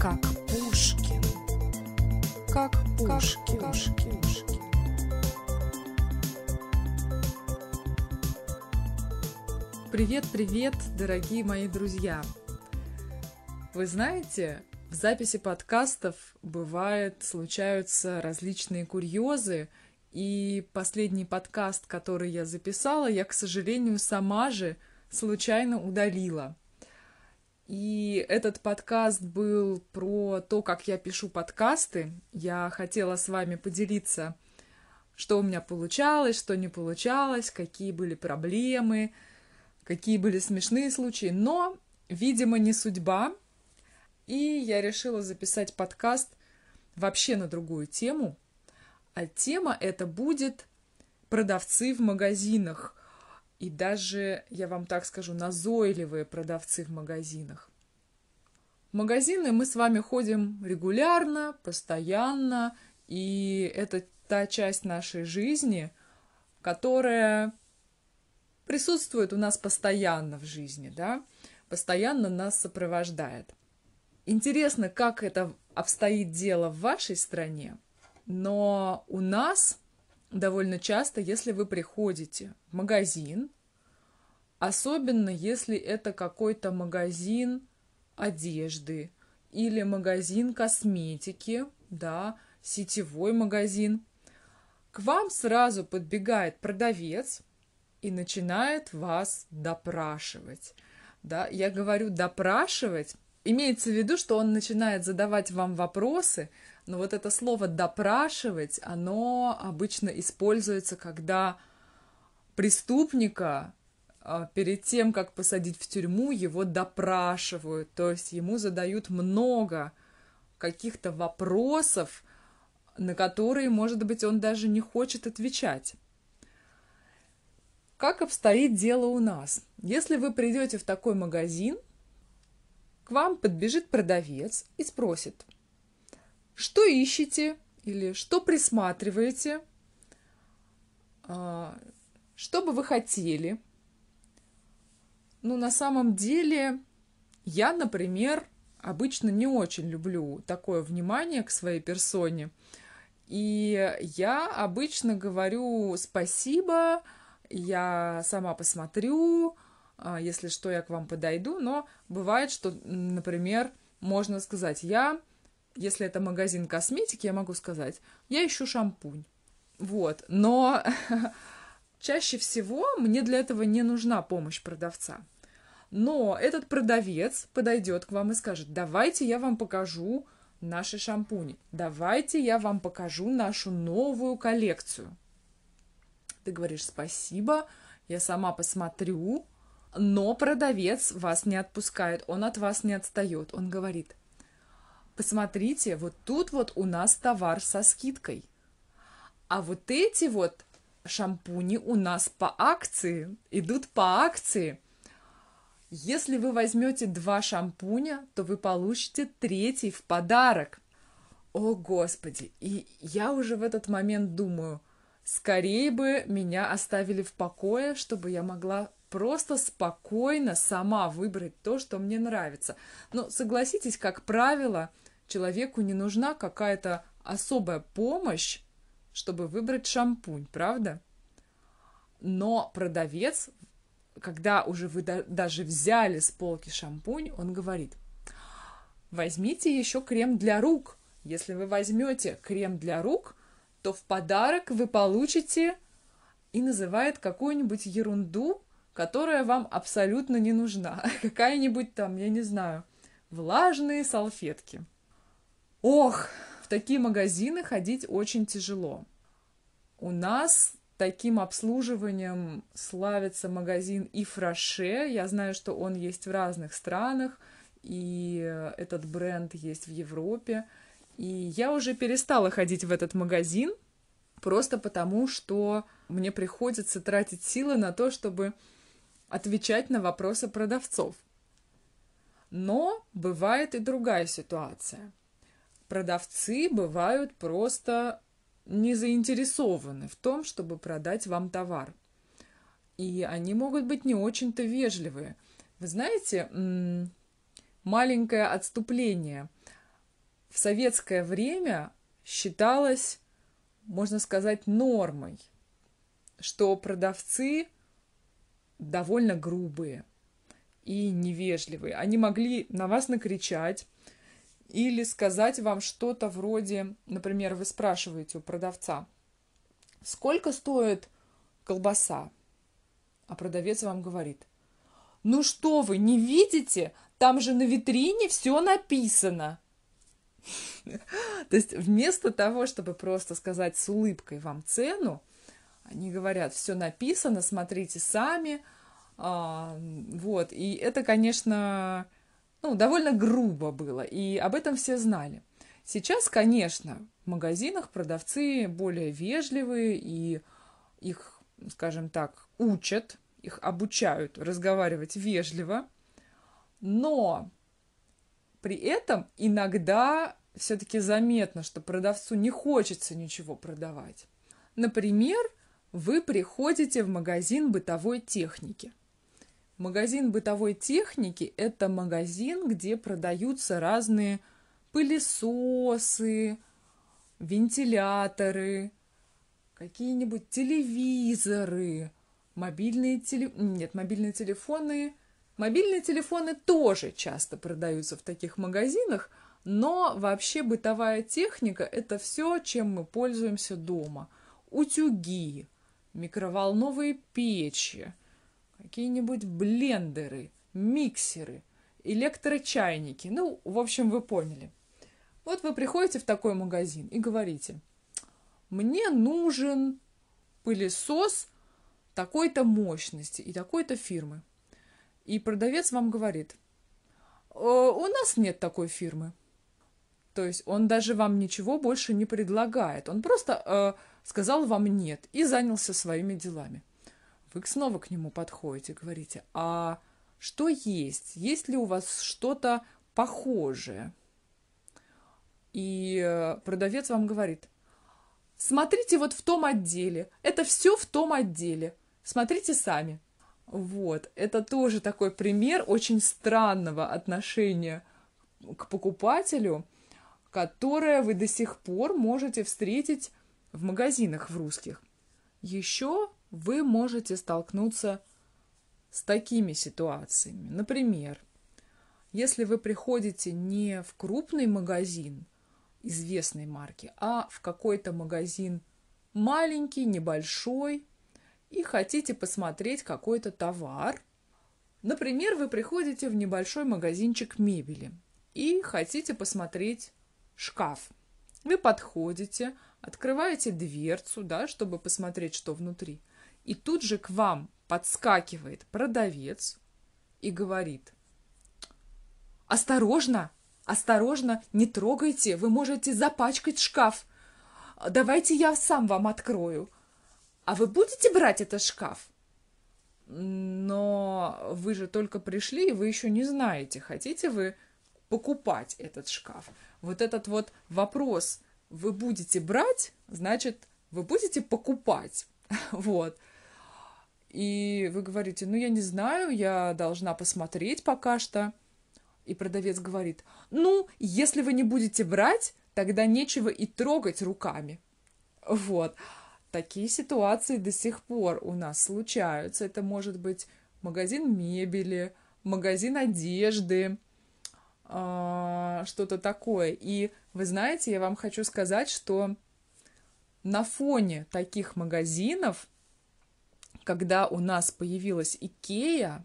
как Пушкин. Как Пушкин. Пушкин. Привет-привет, дорогие мои друзья! Вы знаете, в записи подкастов бывает, случаются различные курьезы, и последний подкаст, который я записала, я, к сожалению, сама же случайно удалила. И этот подкаст был про то, как я пишу подкасты. Я хотела с вами поделиться, что у меня получалось, что не получалось, какие были проблемы, какие были смешные случаи. Но, видимо, не судьба. И я решила записать подкаст вообще на другую тему. А тема это будет продавцы в магазинах. И даже, я вам так скажу, назойливые продавцы в магазинах. В магазины мы с вами ходим регулярно, постоянно, и это та часть нашей жизни, которая присутствует у нас постоянно в жизни, да, постоянно нас сопровождает. Интересно, как это обстоит дело в вашей стране, но у нас довольно часто, если вы приходите в магазин, особенно если это какой-то магазин одежды или магазин косметики, да, сетевой магазин, к вам сразу подбегает продавец и начинает вас допрашивать. Да, я говорю допрашивать, имеется в виду, что он начинает задавать вам вопросы, но вот это слово «допрашивать», оно обычно используется, когда преступника а, перед тем, как посадить в тюрьму, его допрашивают, то есть ему задают много каких-то вопросов, на которые, может быть, он даже не хочет отвечать. Как обстоит дело у нас? Если вы придете в такой магазин, к вам подбежит продавец и спросит – что ищете или что присматриваете, а, что бы вы хотели. Ну, на самом деле, я, например, обычно не очень люблю такое внимание к своей персоне. И я обычно говорю спасибо, я сама посмотрю, а, если что, я к вам подойду. Но бывает, что, например, можно сказать, я если это магазин косметики, я могу сказать, я ищу шампунь. Вот, но чаще всего мне для этого не нужна помощь продавца. Но этот продавец подойдет к вам и скажет, давайте я вам покажу наши шампуни, давайте я вам покажу нашу новую коллекцию. Ты говоришь спасибо, я сама посмотрю, но продавец вас не отпускает, он от вас не отстает, он говорит, посмотрите, вот тут вот у нас товар со скидкой. А вот эти вот шампуни у нас по акции, идут по акции. Если вы возьмете два шампуня, то вы получите третий в подарок. О, Господи! И я уже в этот момент думаю, скорее бы меня оставили в покое, чтобы я могла просто спокойно сама выбрать то, что мне нравится. Но согласитесь, как правило, человеку не нужна какая-то особая помощь, чтобы выбрать шампунь, правда? Но продавец, когда уже вы даже взяли с полки шампунь, он говорит, возьмите еще крем для рук. Если вы возьмете крем для рук, то в подарок вы получите и называет какую-нибудь ерунду, которая вам абсолютно не нужна. Какая-нибудь там, я не знаю, влажные салфетки. Ох, в такие магазины ходить очень тяжело. У нас таким обслуживанием славится магазин Ифраше. Я знаю, что он есть в разных странах, и этот бренд есть в Европе. И я уже перестала ходить в этот магазин, просто потому что мне приходится тратить силы на то, чтобы отвечать на вопросы продавцов. Но бывает и другая ситуация продавцы бывают просто не заинтересованы в том, чтобы продать вам товар. И они могут быть не очень-то вежливые. Вы знаете, маленькое отступление. в советское время считалось, можно сказать, нормой, что продавцы довольно грубые и невежливые. Они могли на вас накричать или сказать вам что-то вроде, например, вы спрашиваете у продавца, сколько стоит колбаса? А продавец вам говорит, ну что вы, не видите? Там же на витрине все написано. То есть вместо того, чтобы просто сказать с улыбкой вам цену, они говорят, все написано, смотрите сами. А, вот, и это, конечно, ну, довольно грубо было, и об этом все знали. Сейчас, конечно, в магазинах продавцы более вежливые, и их, скажем так, учат, их обучают разговаривать вежливо, но при этом иногда все-таки заметно, что продавцу не хочется ничего продавать. Например, вы приходите в магазин бытовой техники. Магазин бытовой техники – это магазин, где продаются разные пылесосы, вентиляторы, какие-нибудь телевизоры, мобильные теле... Нет, мобильные телефоны. Мобильные телефоны тоже часто продаются в таких магазинах, но вообще бытовая техника – это все, чем мы пользуемся дома. Утюги, микроволновые печи, какие-нибудь блендеры, миксеры, электрочайники. Ну, в общем, вы поняли. Вот вы приходите в такой магазин и говорите, мне нужен пылесос такой-то мощности и такой-то фирмы. И продавец вам говорит, «Э, у нас нет такой фирмы. То есть он даже вам ничего больше не предлагает. Он просто э, сказал вам нет и занялся своими делами. Вы снова к нему подходите, говорите, а что есть? Есть ли у вас что-то похожее? И э, продавец вам говорит, смотрите вот в том отделе, это все в том отделе, смотрите сами. Вот, это тоже такой пример очень странного отношения к покупателю, которое вы до сих пор можете встретить в магазинах в русских. Еще вы можете столкнуться с такими ситуациями. Например, если вы приходите не в крупный магазин известной марки, а в какой-то магазин маленький, небольшой, и хотите посмотреть какой-то товар. Например, вы приходите в небольшой магазинчик мебели и хотите посмотреть шкаф. Вы подходите, открываете дверцу, да, чтобы посмотреть, что внутри. И тут же к вам подскакивает продавец и говорит, осторожно, осторожно, не трогайте, вы можете запачкать шкаф. Давайте я сам вам открою. А вы будете брать этот шкаф? Но вы же только пришли, и вы еще не знаете, хотите вы покупать этот шкаф. Вот этот вот вопрос, вы будете брать, значит, вы будете покупать. Вот. И вы говорите, ну, я не знаю, я должна посмотреть пока что. И продавец говорит, ну, если вы не будете брать, тогда нечего и трогать руками. Вот. Такие ситуации до сих пор у нас случаются. Это может быть магазин мебели, магазин одежды, а, что-то такое. И вы знаете, я вам хочу сказать, что на фоне таких магазинов, когда у нас появилась Икея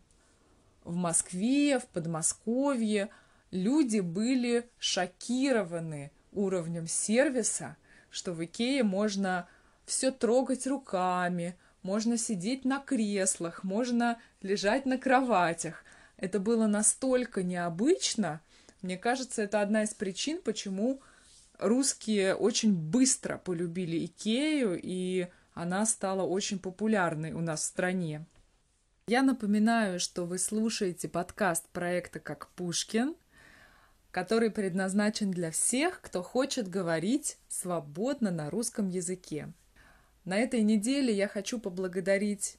в Москве, в Подмосковье, люди были шокированы уровнем сервиса, что в Икее можно все трогать руками, можно сидеть на креслах, можно лежать на кроватях. Это было настолько необычно, мне кажется, это одна из причин, почему русские очень быстро полюбили Икею, и она стала очень популярной у нас в стране. Я напоминаю, что вы слушаете подкаст проекта «Как Пушкин», который предназначен для всех, кто хочет говорить свободно на русском языке. На этой неделе я хочу поблагодарить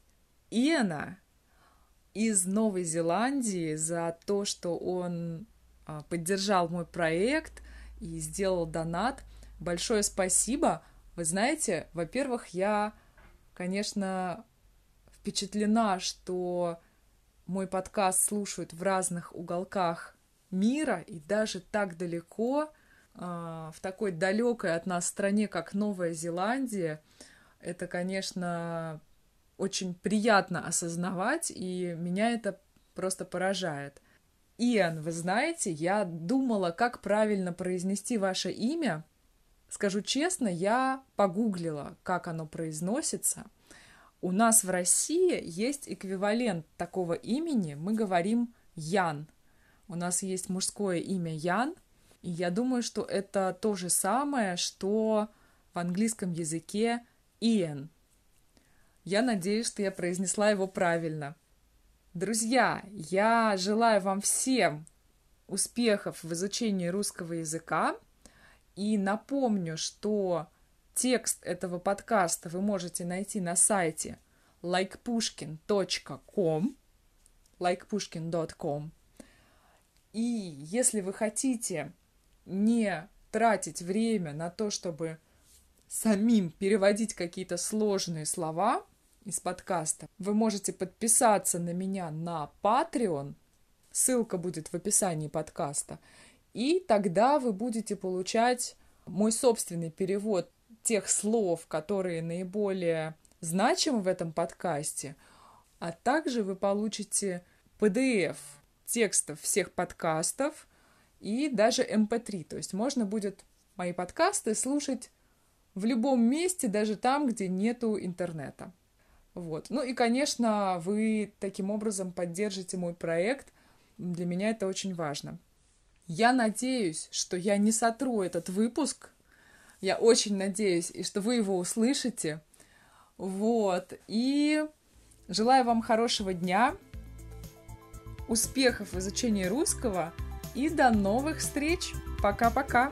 Иэна из Новой Зеландии за то, что он а, поддержал мой проект и сделал донат. Большое спасибо. Вы знаете, во-первых, я, конечно, впечатлена, что мой подкаст слушают в разных уголках мира и даже так далеко, а, в такой далекой от нас стране, как Новая Зеландия. Это, конечно, очень приятно осознавать, и меня это просто поражает. Иэн, вы знаете, я думала, как правильно произнести ваше имя. Скажу честно, я погуглила, как оно произносится. У нас в России есть эквивалент такого имени, мы говорим Ян. У нас есть мужское имя Ян, и я думаю, что это то же самое, что в английском языке Иэн. Я надеюсь, что я произнесла его правильно. Друзья, я желаю вам всем успехов в изучении русского языка и напомню, что текст этого подкаста вы можете найти на сайте likepushkin.com likepushkin.com И если вы хотите не тратить время на то, чтобы самим переводить какие-то сложные слова, из подкаста, вы можете подписаться на меня на Patreon, ссылка будет в описании подкаста, и тогда вы будете получать мой собственный перевод тех слов, которые наиболее значимы в этом подкасте, а также вы получите PDF текстов всех подкастов и даже MP3, то есть можно будет мои подкасты слушать в любом месте, даже там, где нету интернета. Вот. Ну и, конечно, вы таким образом поддержите мой проект. Для меня это очень важно. Я надеюсь, что я не сотру этот выпуск. Я очень надеюсь, и что вы его услышите. Вот. И желаю вам хорошего дня, успехов в изучении русского и до новых встреч. Пока-пока.